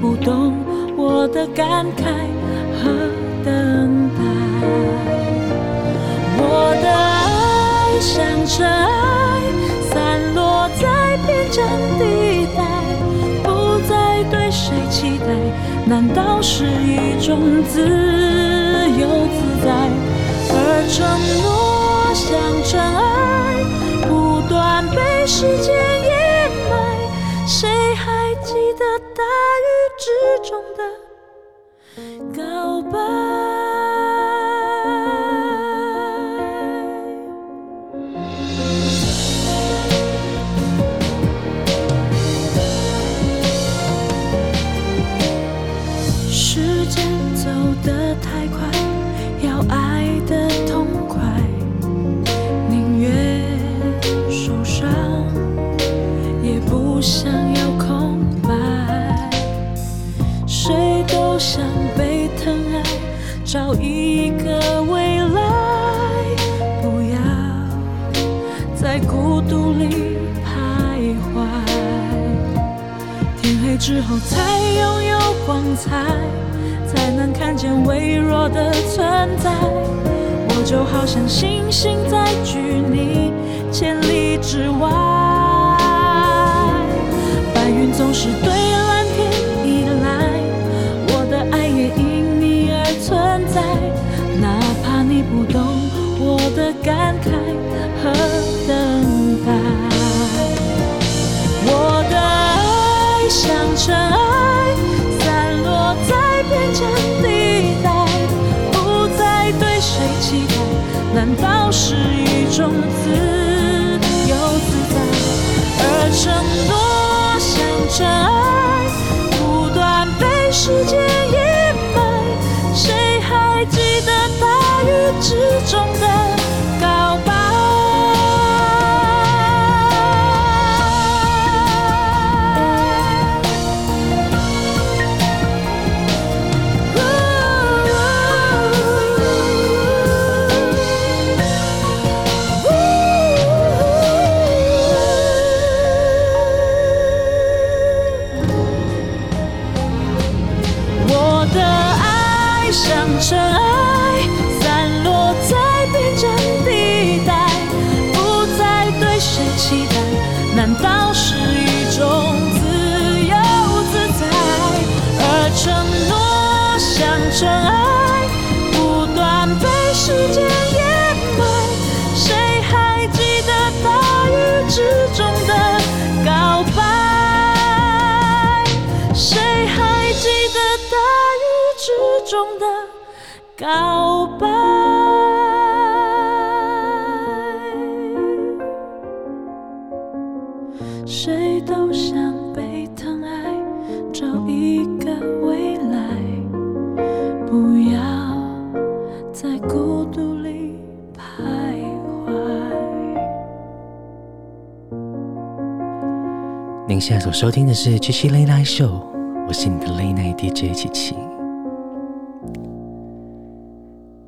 不懂我的感慨和等待，我的爱。像尘埃散落在边疆地带，不再对谁期待，难道是一种自由自在？而承诺像尘埃，不断被时间找一个未来，不要在孤独里徘徊。天黑之后才拥有光彩，才能看见微弱的存在。我就好像星星在距你千里之外，白云总是对。不懂我的感慨和等待，我的爱像尘埃，收听的是七七 Late Night Show，我是你的 Late Night DJ 七七。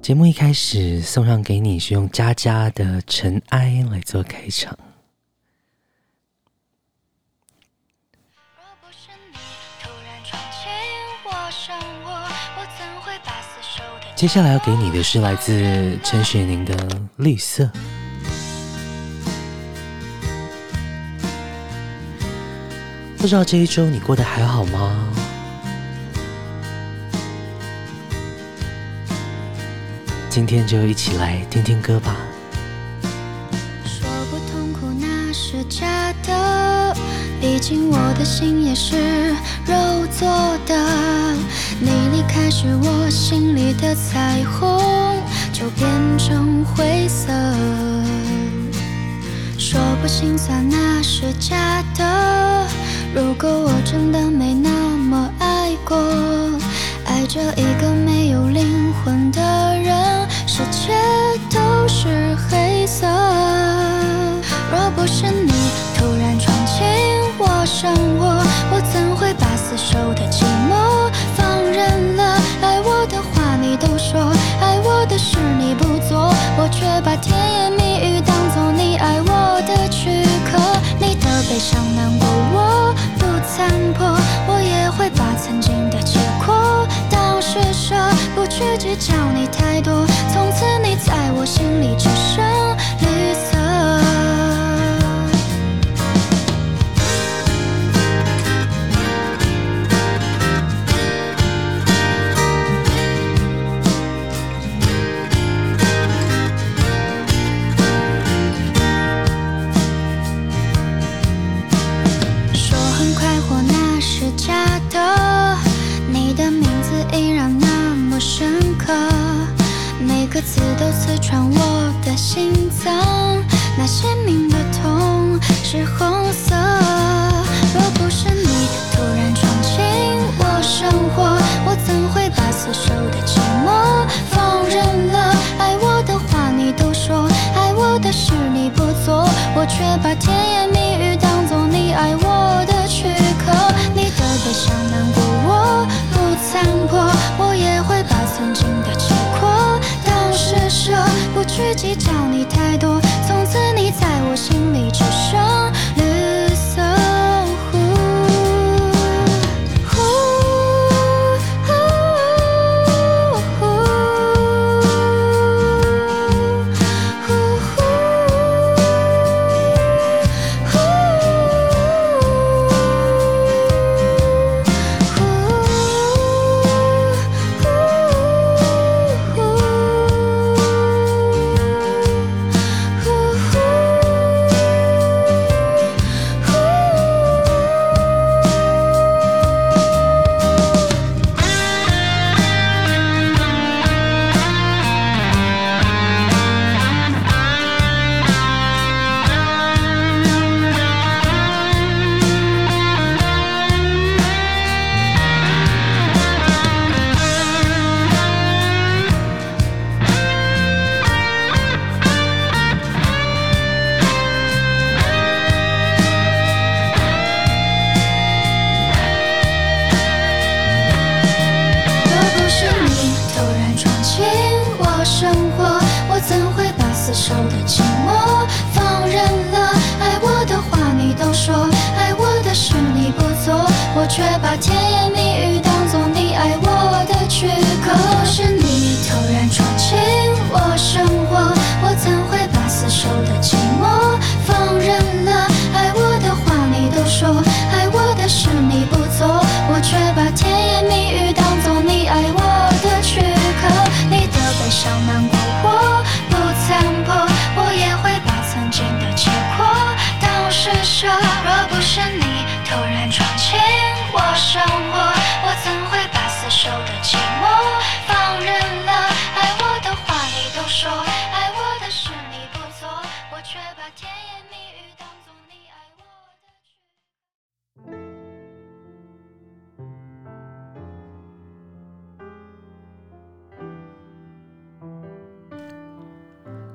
节目一开始送上给你，是用佳佳的《尘埃》来做开场。接下来要给你的是来自陈雪凝的《绿色》。不知道这一周你过得还好吗？今天就一起来听听歌吧。说不痛苦那是假的，毕竟我的心也是肉做的。你离开时，我心里的彩虹就变成灰色。说不心酸那是假的。如果我真的没那么爱过，爱着一个没有灵魂的人，世界都是黑色。若不是你突然闯进我生活，我怎会把死守的寂寞放任了？爱我的话你都说，爱我的事你不做，我却把甜言蜜语当作你爱我的躯壳。你的悲伤难过我残破，我也会把曾经的结果当施舍，不去计较你太多。从此你在我心里只剩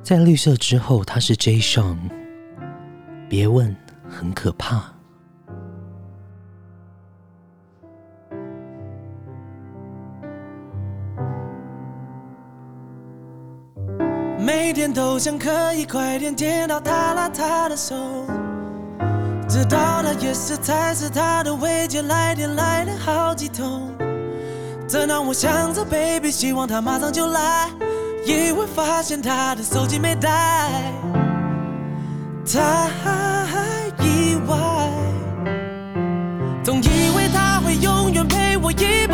在绿色之后，他是 Jay Sean。别问，很可怕。每天都想可以快点见到他拉他的手，知道他也是才是他的慰藉，来电来了好几通，这让我想着 baby，希望他马上就来。意外发现他的手机没带，太意外。总以为他会永远陪我一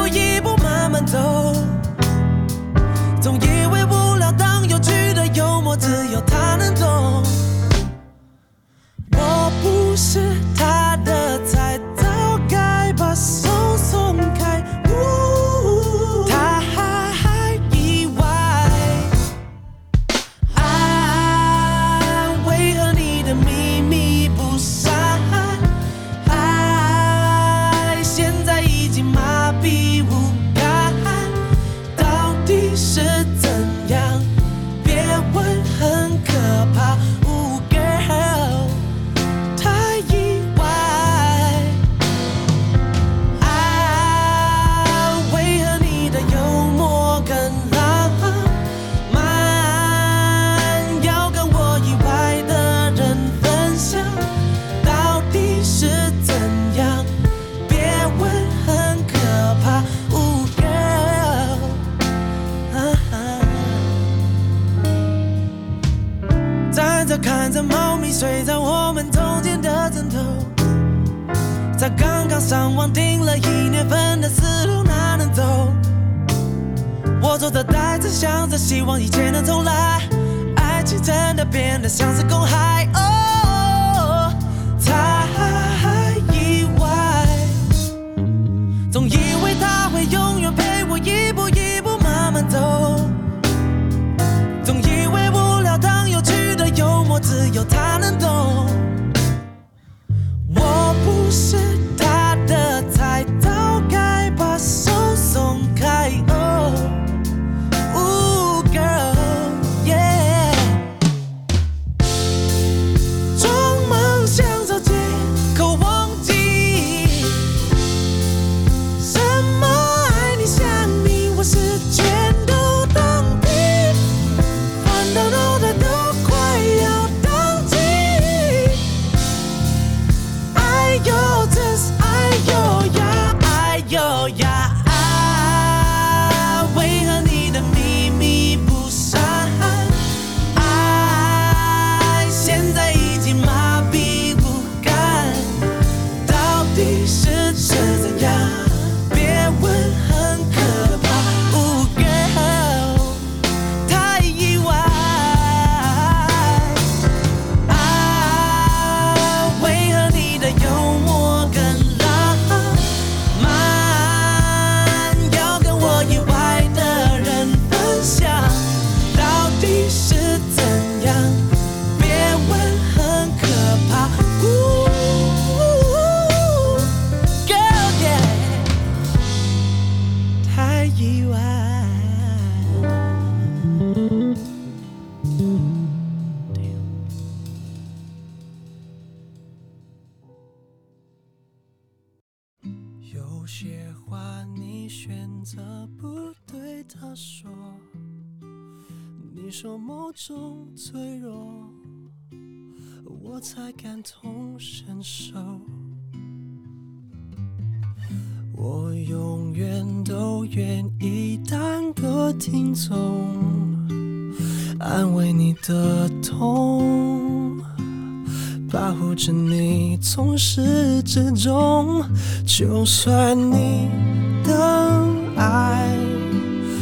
上网订了一年份的思路，哪能走？我坐着呆着想着，希望一切能重来。爱情真的变得像是公害。说某种脆弱，我才感同身受。我永远都愿意当个听众，安慰你的痛，保护着你从始至终。就算你的爱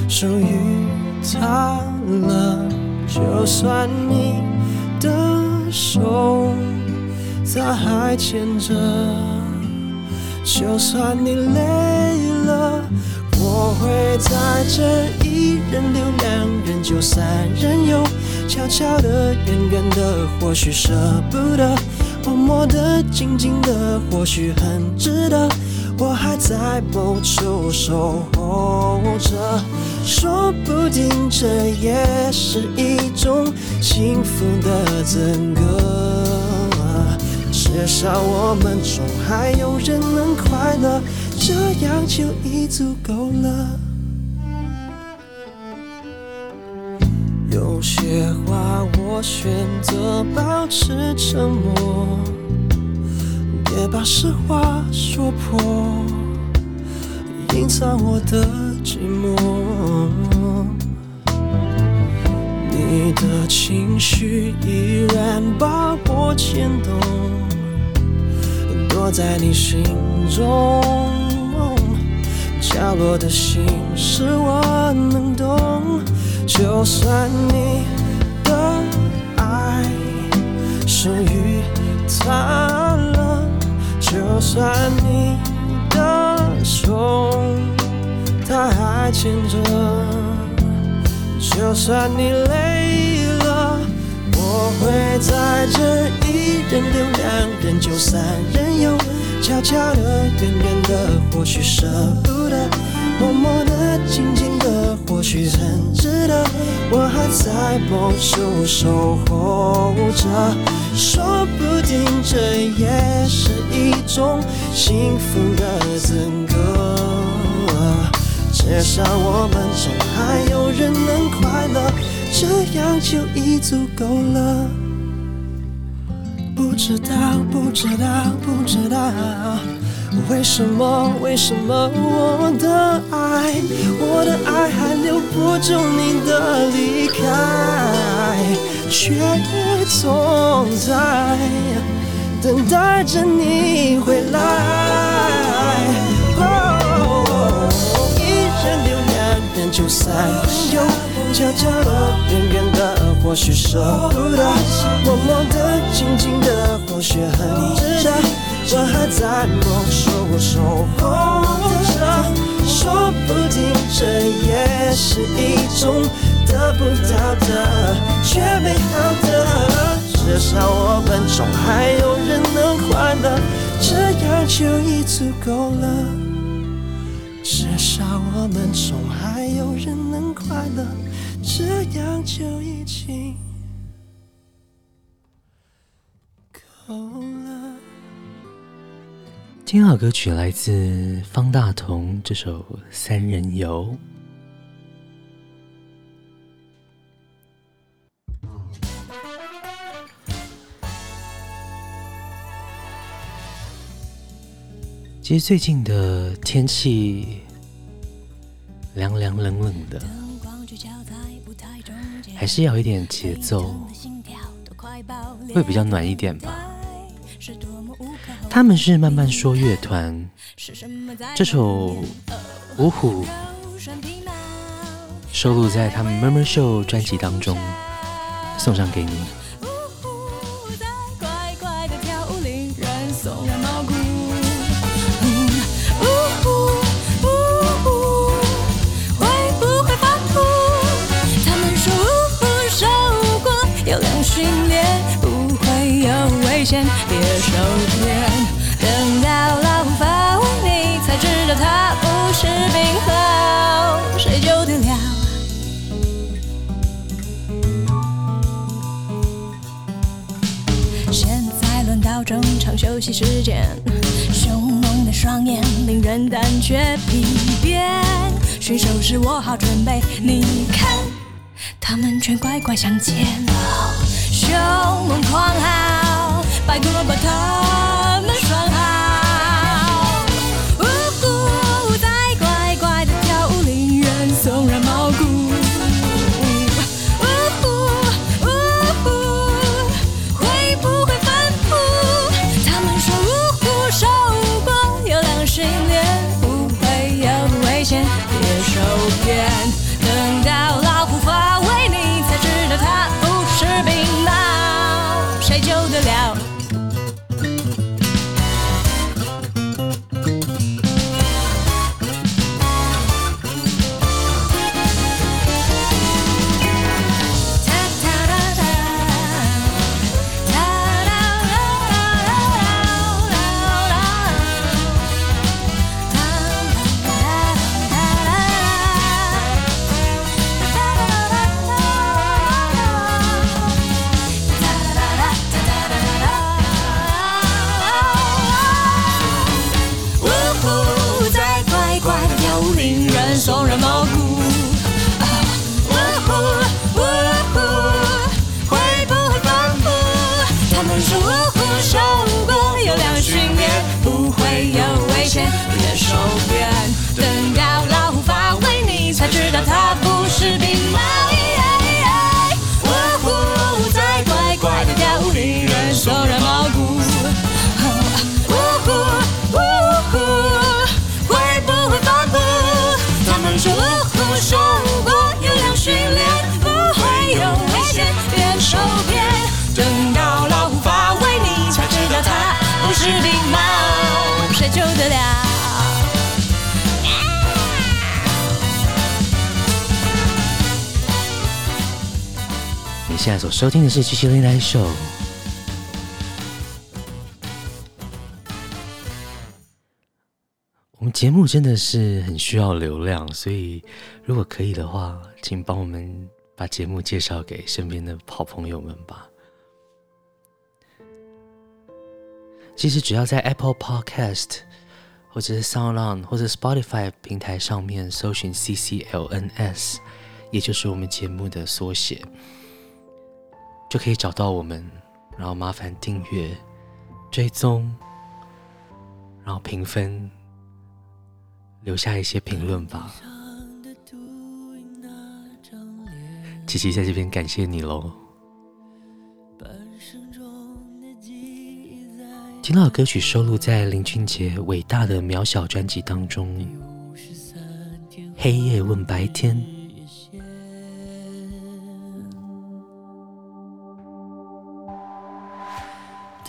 属于他了。就算你的手他还牵着，就算你累了，我会在这一人留两人就三人游，悄悄的、远远的，或许舍不得；默默的、静静的，或许很值得。我还在某处守候着，说不定这也是一种幸福的资格。至少我们中还有人能快乐，这样就已足够了。有些话我选择保持沉默。别把实话说破，隐藏我的寂寞。你的情绪依然把我牵动，躲在你心中角落的心事我能懂。就算你的爱属于他了。就算牵着，就算你累了，我会在这一人留两人就三人游，悄悄的、远远的，或许舍不得；默默的、静静的，或许很值得。我还在某处守候着。说不定这也是一种幸福的资格，至少我们中还有人能快乐，这样就已足够了。不知道，不知道，不知道，为什么，为什么我的爱，我的爱还留不住你的离开。却也总在等待着你回来。就算，有悄悄的、远远的，或许舍不得；默默的、静静的，或许很值得。我还在梦，说我守候着，说不定这也是一种得不到的却美好的。至少我们中还有人能快乐，这样就已足够了。至少我们中没有人能快乐，这样就已经够了。听好歌曲来自方大同这首《三人游》。其实最近的天气凉凉冷冷的，还是要一点节奏，会比较暖一点吧。他们是慢慢说乐团，这首《五虎》收录在他们《Murmur Show》专辑当中，送上给你。休息时间，凶猛的双眼令人胆怯疲倦。驯兽师，我好准备，你看，他们却乖乖向前跑。凶猛狂嚎，拜托把他们双的是《七七零来秀》。我们节目真的是很需要流量，所以如果可以的话，请帮我们把节目介绍给身边的好朋友们吧。其实只要在 Apple Podcast 或者是 SoundOn 或者 Spotify 平台上面搜寻 CCLNS，也就是我们节目的缩写。就可以找到我们，然后麻烦订阅、追踪，然后评分，留下一些评论吧。琪琪在这边感谢你喽。听到歌曲收录在林俊杰伟大的《渺小》专辑当中，《黑夜问白天》。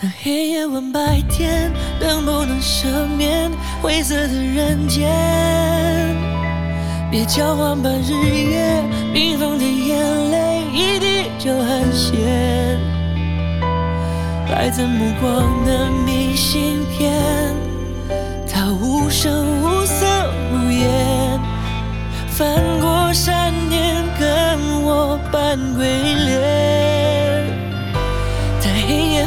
当黑夜问白天，能不能赦免灰色的人间？别交换吧，日夜冰封的眼泪，一滴就很咸。来自目光的明信片，它无声无色无言，翻过山巅，跟我扮鬼脸。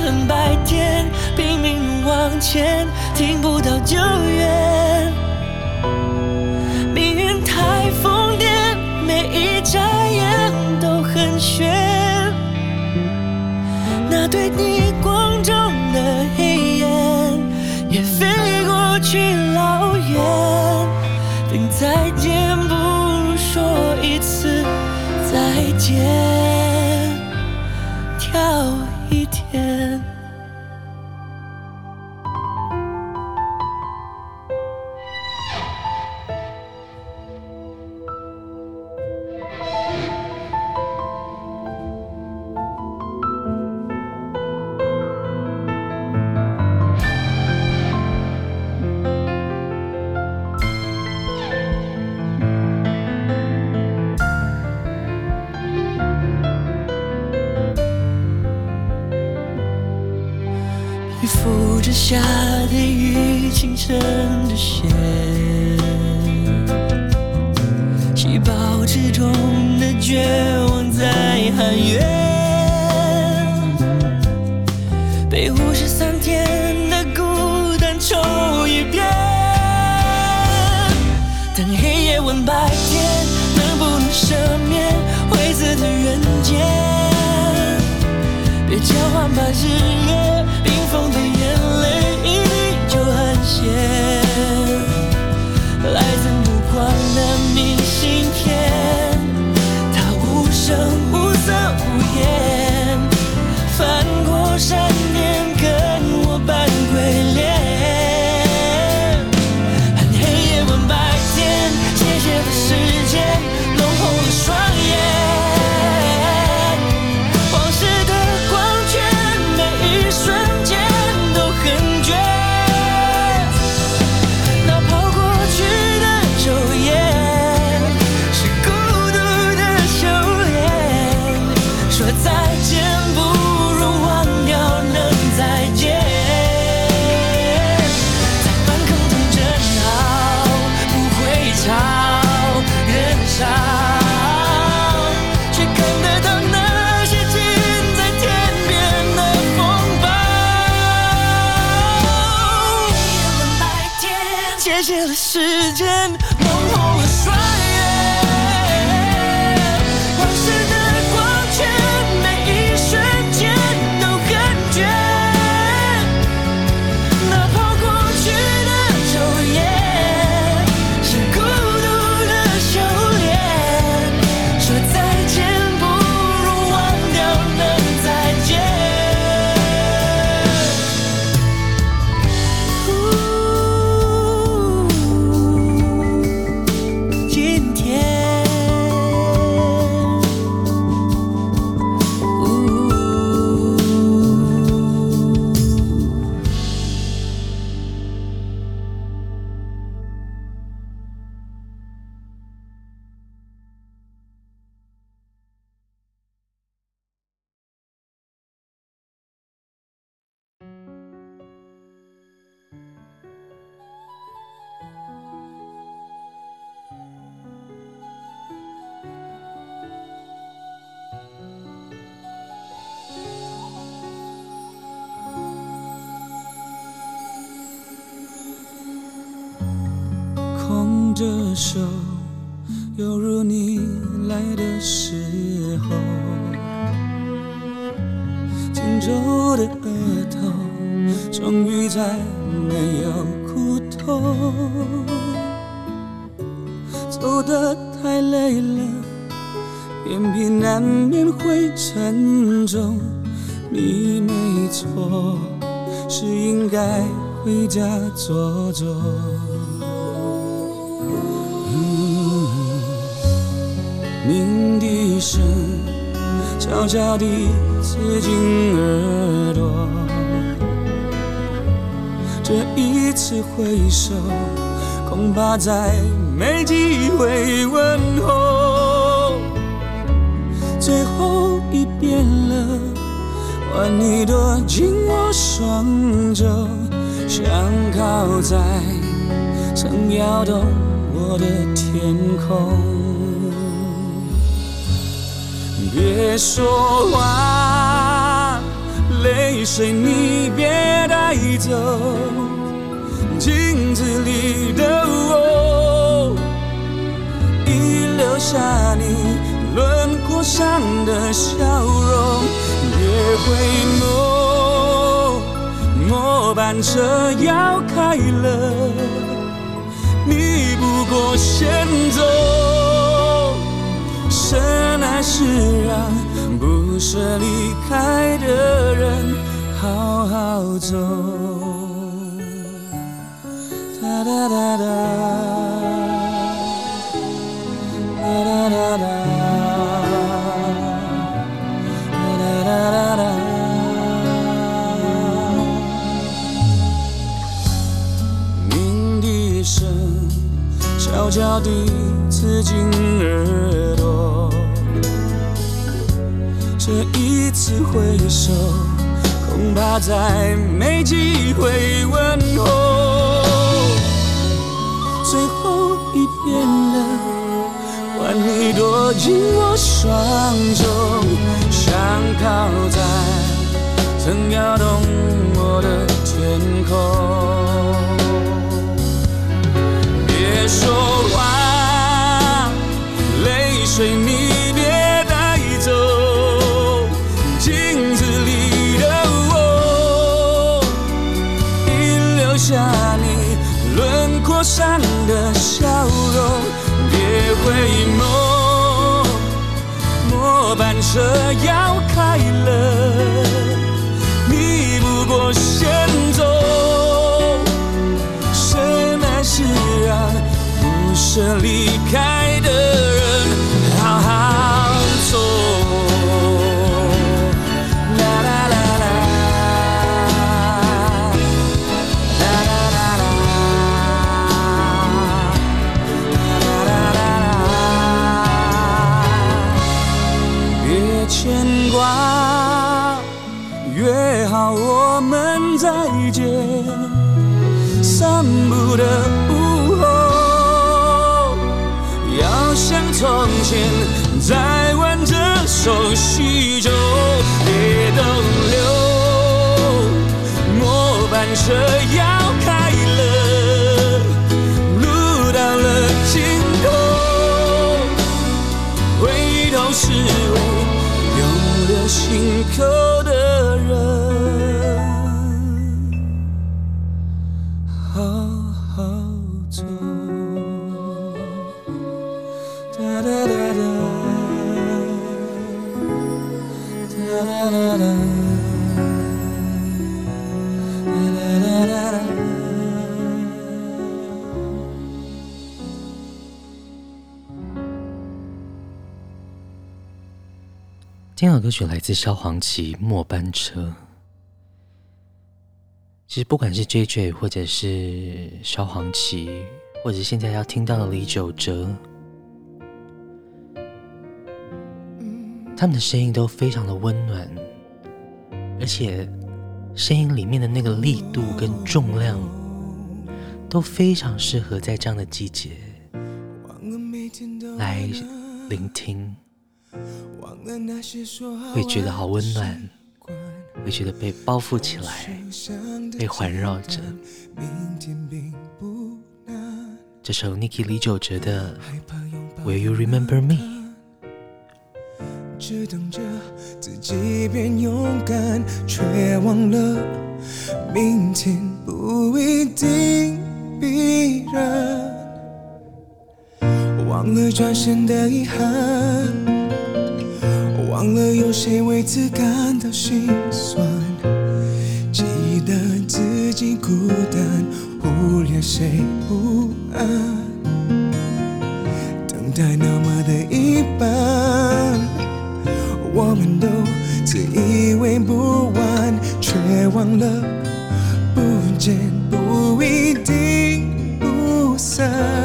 黑夜恨白天，拼命往前，听不到救援。命运太疯癫，每一眨眼都很悬。那对逆光中的黑眼，也飞过去老远。等再见，不如说一次再见。的手，犹如你来的时候，紧皱的额头，终于再没有苦痛。走得太累了，眼皮难免会沉重。你没错。是应该回家坐坐。鸣笛声悄悄地刺进耳朵，这一次挥手，恐怕再没机会问候。最后一遍了，换你躲进我双肘，想靠在曾摇动我的天空。别说话，泪水你别带走，镜子里的我，已留下你。轮廓上的笑容，别回眸，末班车要开了，你不过先走，深爱是让舍离开的人好好走。哒哒哒哒，哒哒哒哒哒，鸣笛声。悄悄地刺进耳，这一次挥手，恐怕再没机会问候。最后一遍了，换你躲进我双手，想靠在曾摇动我的天空。别说话，泪水下你轮廓上的笑容。别回眸，末班车要开了，你不过先走。舍离开散步的。从前，再挽着手叙旧，别逗留。末班车要开了，路到了尽头，回头是为永留心口首歌曲来自萧煌奇《末班车》。其实不管是 JJ，或者是萧煌奇，或者是现在要听到的李玖哲，他们的声音都非常的温暖，而且声音里面的那个力度跟重量都非常适合在这样的季节来聆听。会觉得好温暖，会觉得被包覆起来，被环绕着。这首 Niki 李玖哲的《Will You Remember Me》。只等着自己变勇敢，却忘了明天不一定必然，忘了转身的遗憾。忘了有谁为此感到心酸，记得自。己孤单，忽略谁不安，等待那么的一般，我们都自以为不完，却忘了不见不一定不散。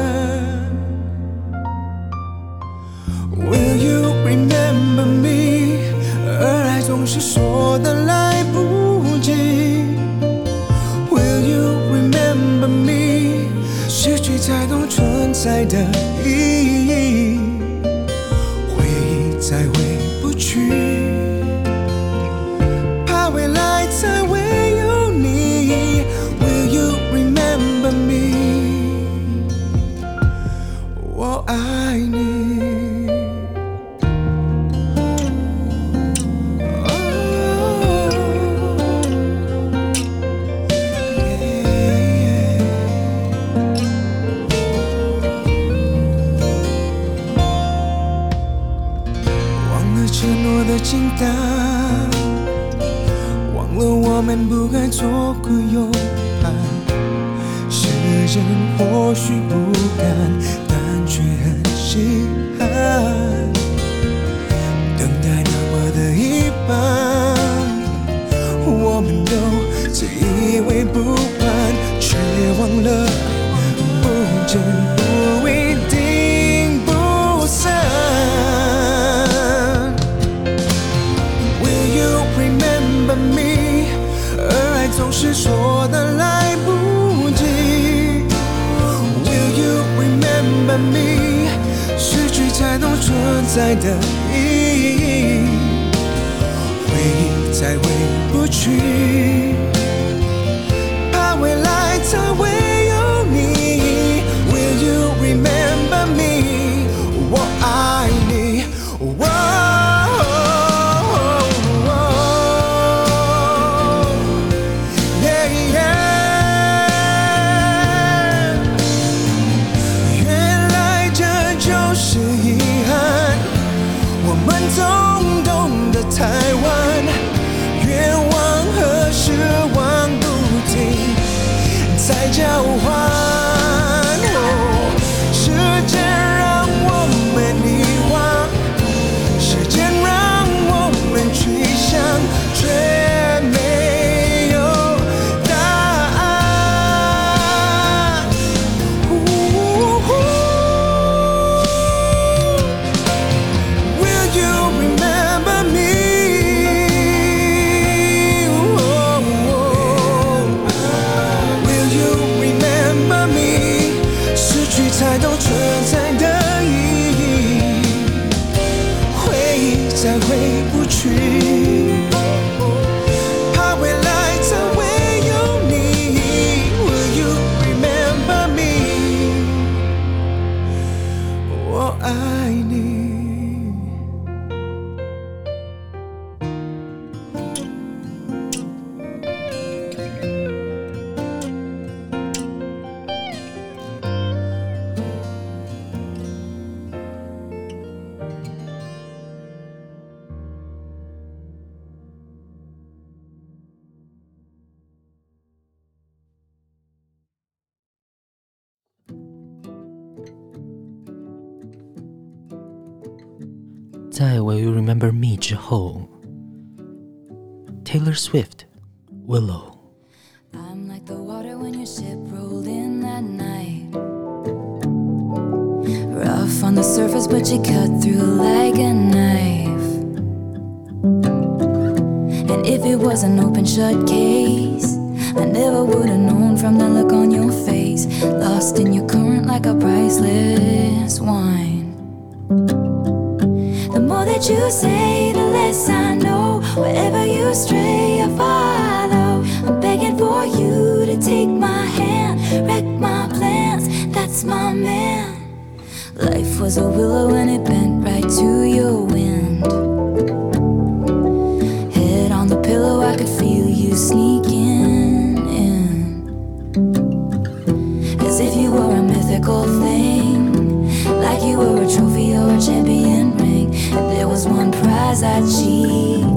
却忘了 You Remember Me 之后，Taylor Swift Willow。I'm like the water when your ship rolled in that night. Rough on the surface, but you cut through like a knife. And if it was an open shut case, I never would have known from the look on your face. Lost in your current like a priceless wine. That you say, the less I know. Wherever you stray, I follow. I'm begging for you to take my hand, wreck my plans. That's my man. Life was a willow and it bent right to your wind. faz a ti.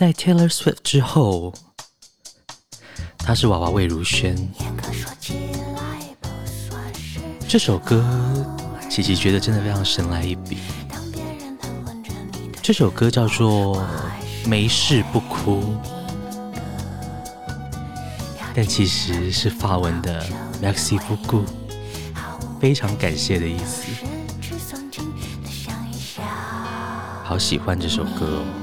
在 Taylor Swift 之后，他是娃娃魏如萱。这首歌，琪琪觉得真的非常神来一笔。这首歌叫做《没事不哭》，但其实是法文的 m a x i u g u 非常感谢的意思。好喜欢这首歌哦。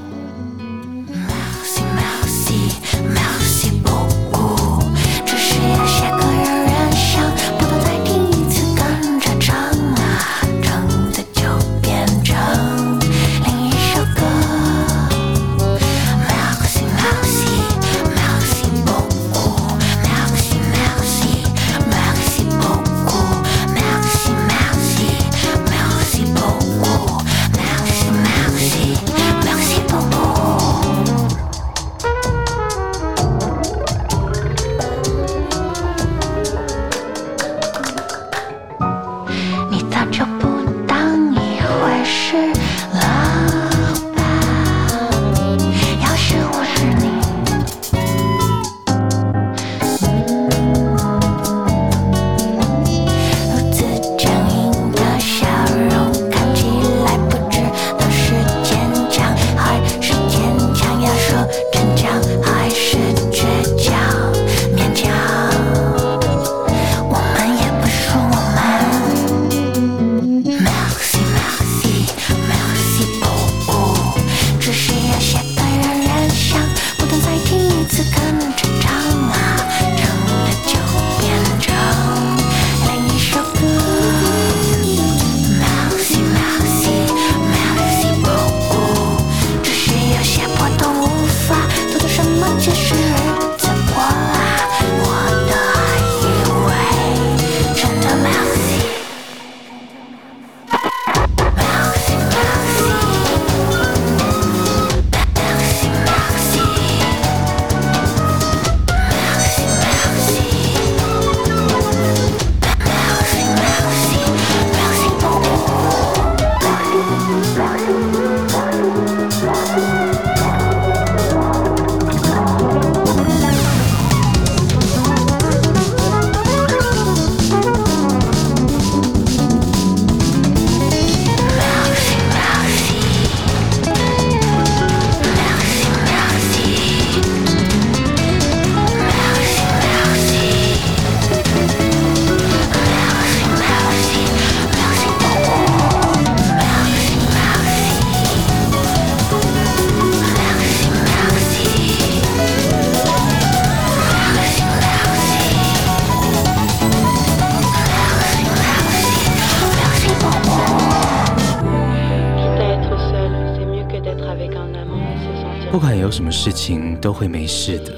么事情，都会没事的。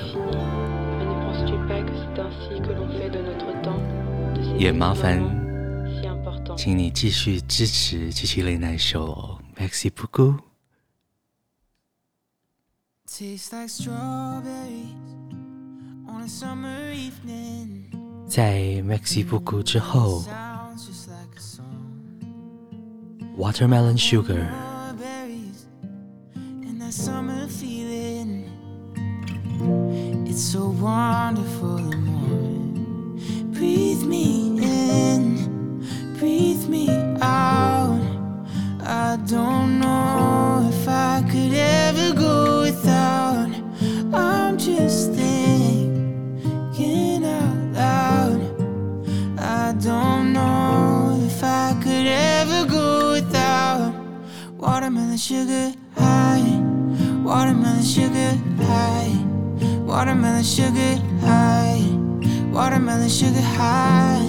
也麻烦，请你继续支持七七雷奈秀哦，Merci beaucoup。在 Merci beaucoup 之后，Watermelon Sugar。It's so wonderful and warm. Breathe me in, breathe me out. I don't know if I could ever go without. I'm just thinking out loud. I don't know if I could ever go without watermelon sugar high, watermelon sugar high. Watermelon sugar high, watermelon sugar high.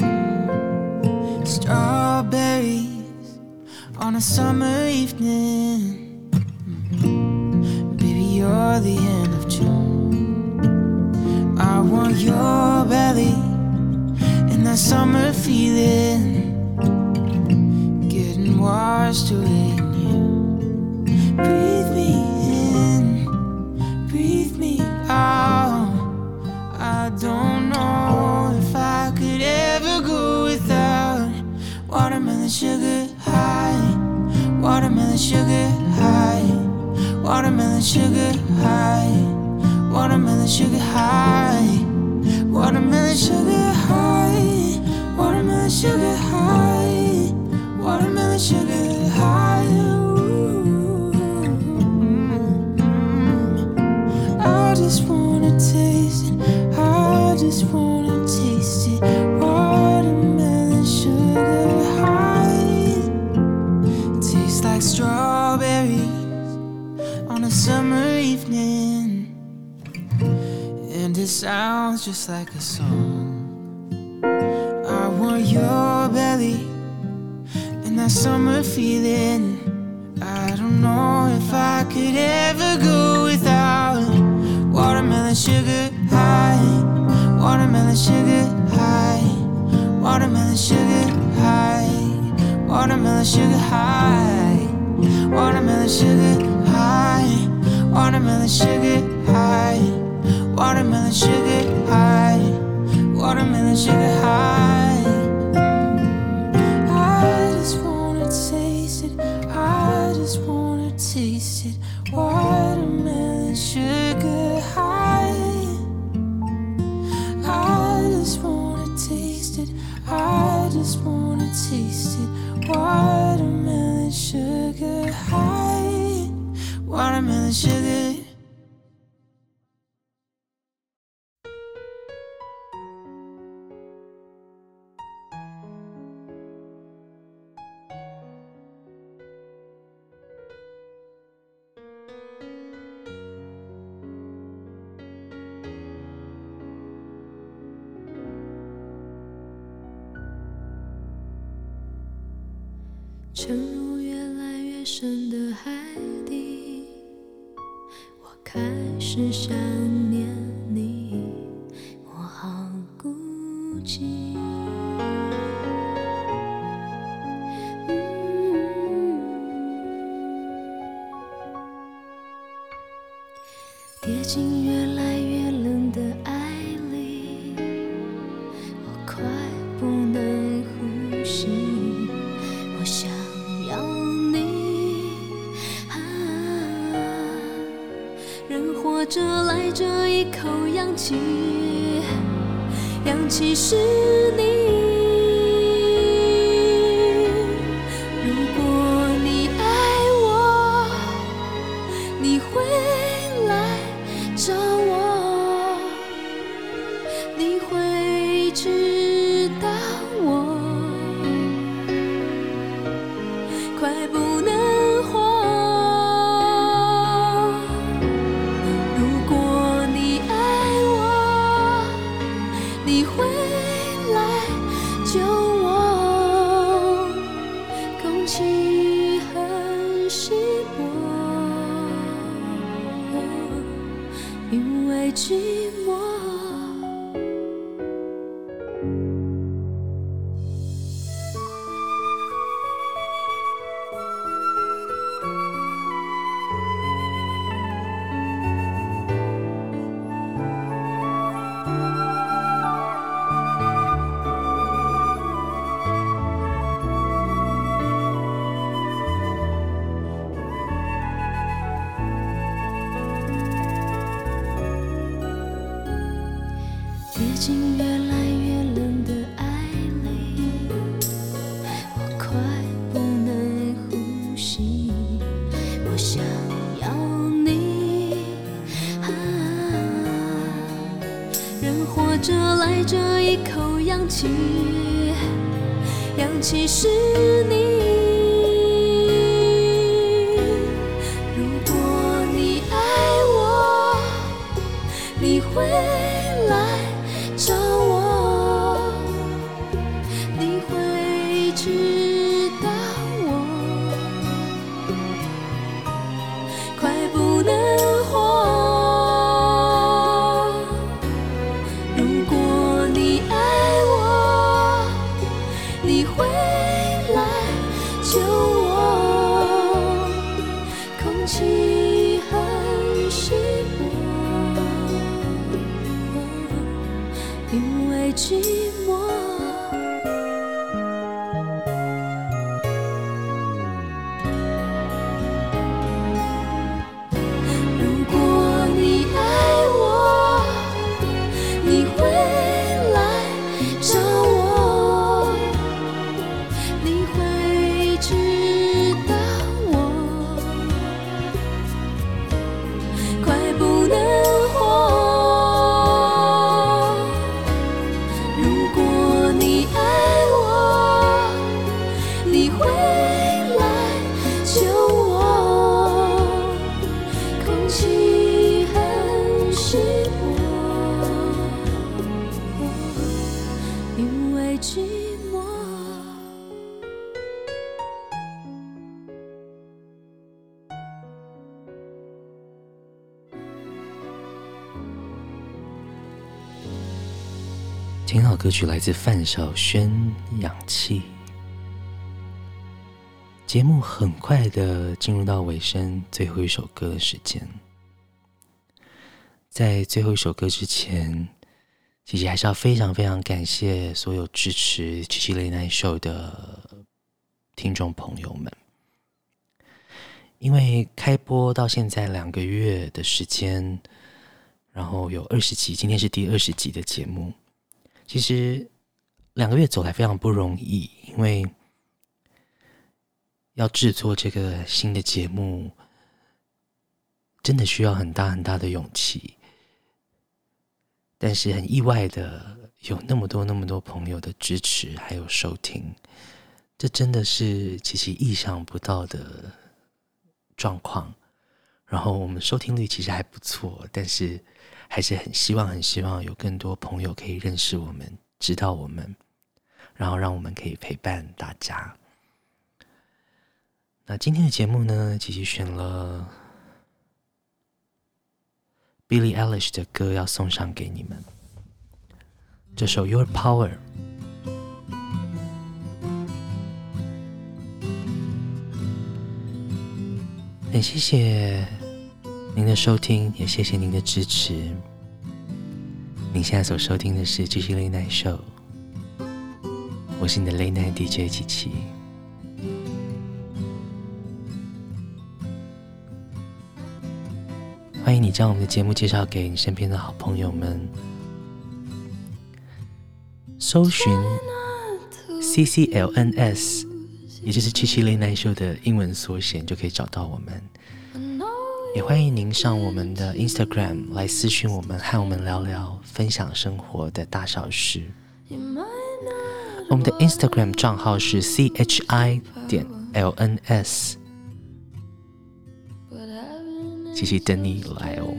Mm. Strawberries on a summer evening. Mm. Baby, you're the end of June. I want your belly and that summer feeling. Getting washed away. Watermelon sugar high. Watermelon sugar high. Watermelon sugar high. Watermelon sugar high. Watermelon sugar high. Watermelon sugar high. Watermelon sugar high. Mm, mm, mm. I just wanna take. sounds just like a song. I want your belly and that summer feeling. I don't know if I could ever go without watermelon sugar high, watermelon sugar high, watermelon sugar high, watermelon sugar high, watermelon sugar high, watermelon sugar high. Watermelon sugar high, watermelon sugar high. I just wanna taste it, I just wanna taste it. Watermelon sugar high. I just wanna taste it, I just wanna taste it. Watermelon sugar high, watermelon sugar. 其实记扬起誓言歌曲来自范晓萱，《氧气》。节目很快的进入到尾声，最后一首歌的时间。在最后一首歌之前，其实还是要非常非常感谢所有支持《七七 Late Night Show》的听众朋友们，因为开播到现在两个月的时间，然后有二十集，今天是第二十集的节目。其实两个月走来非常不容易，因为要制作这个新的节目，真的需要很大很大的勇气。但是很意外的，有那么多那么多朋友的支持还有收听，这真的是其实意想不到的状况。然后我们收听率其实还不错，但是。还是很希望，很希望有更多朋友可以认识我们，知道我们，然后让我们可以陪伴大家。那今天的节目呢，其实选了 Billie Eilish 的歌要送上给你们，这首《Your Power》。很谢谢。您的收听，也谢谢您的支持。您现在所收听的是《七七 Late Night Show》，我是你的 Late Night DJ 七七。欢迎你将我们的节目介绍给你身边的好朋友们，搜寻 CCLNS，也就是《七七 Late Night Show》的英文缩写，就可以找到我们。也欢迎您上我们的 Instagram 来私讯我们，和我们聊聊，分享生活的大小事。我们的 Instagram 账号是 chi 点 lns，继续等你来哦。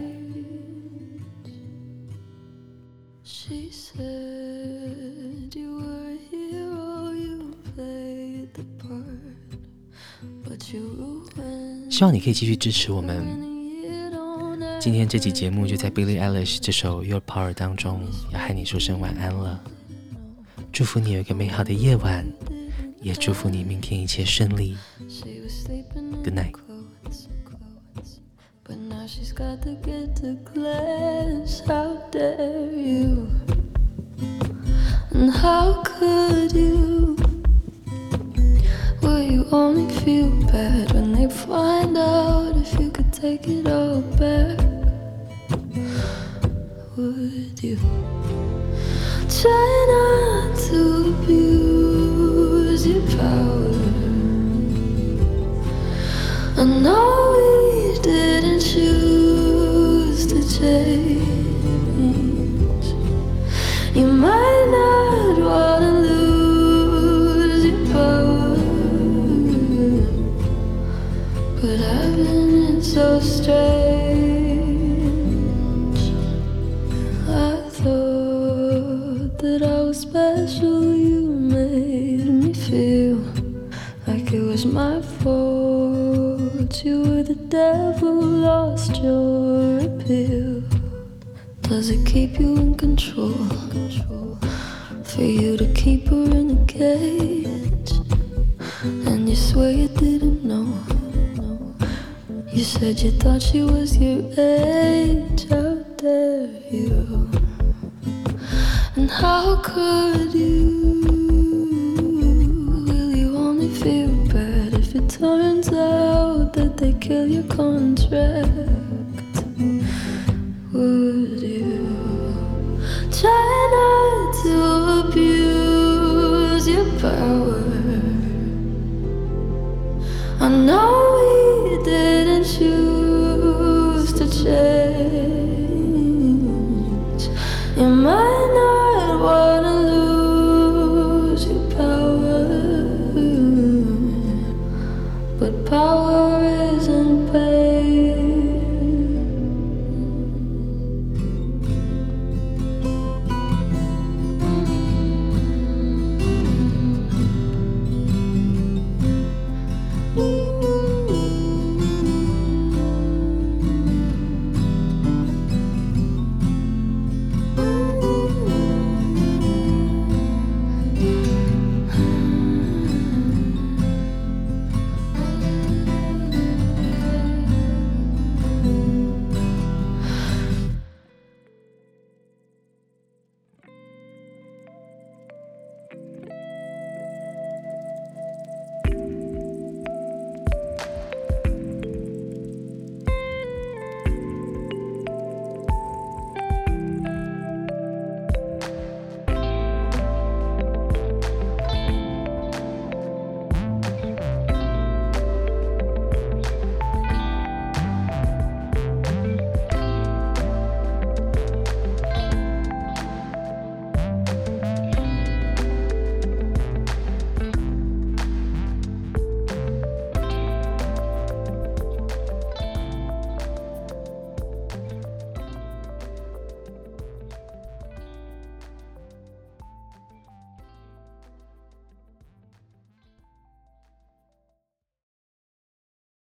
希望你可以继续支持我们。今天这期节目就在 Billie Eilish 这首《Your Power》当中，要和你说声晚安了。祝福你有一个美好的夜晚，也祝福你明天一切顺利。Good night。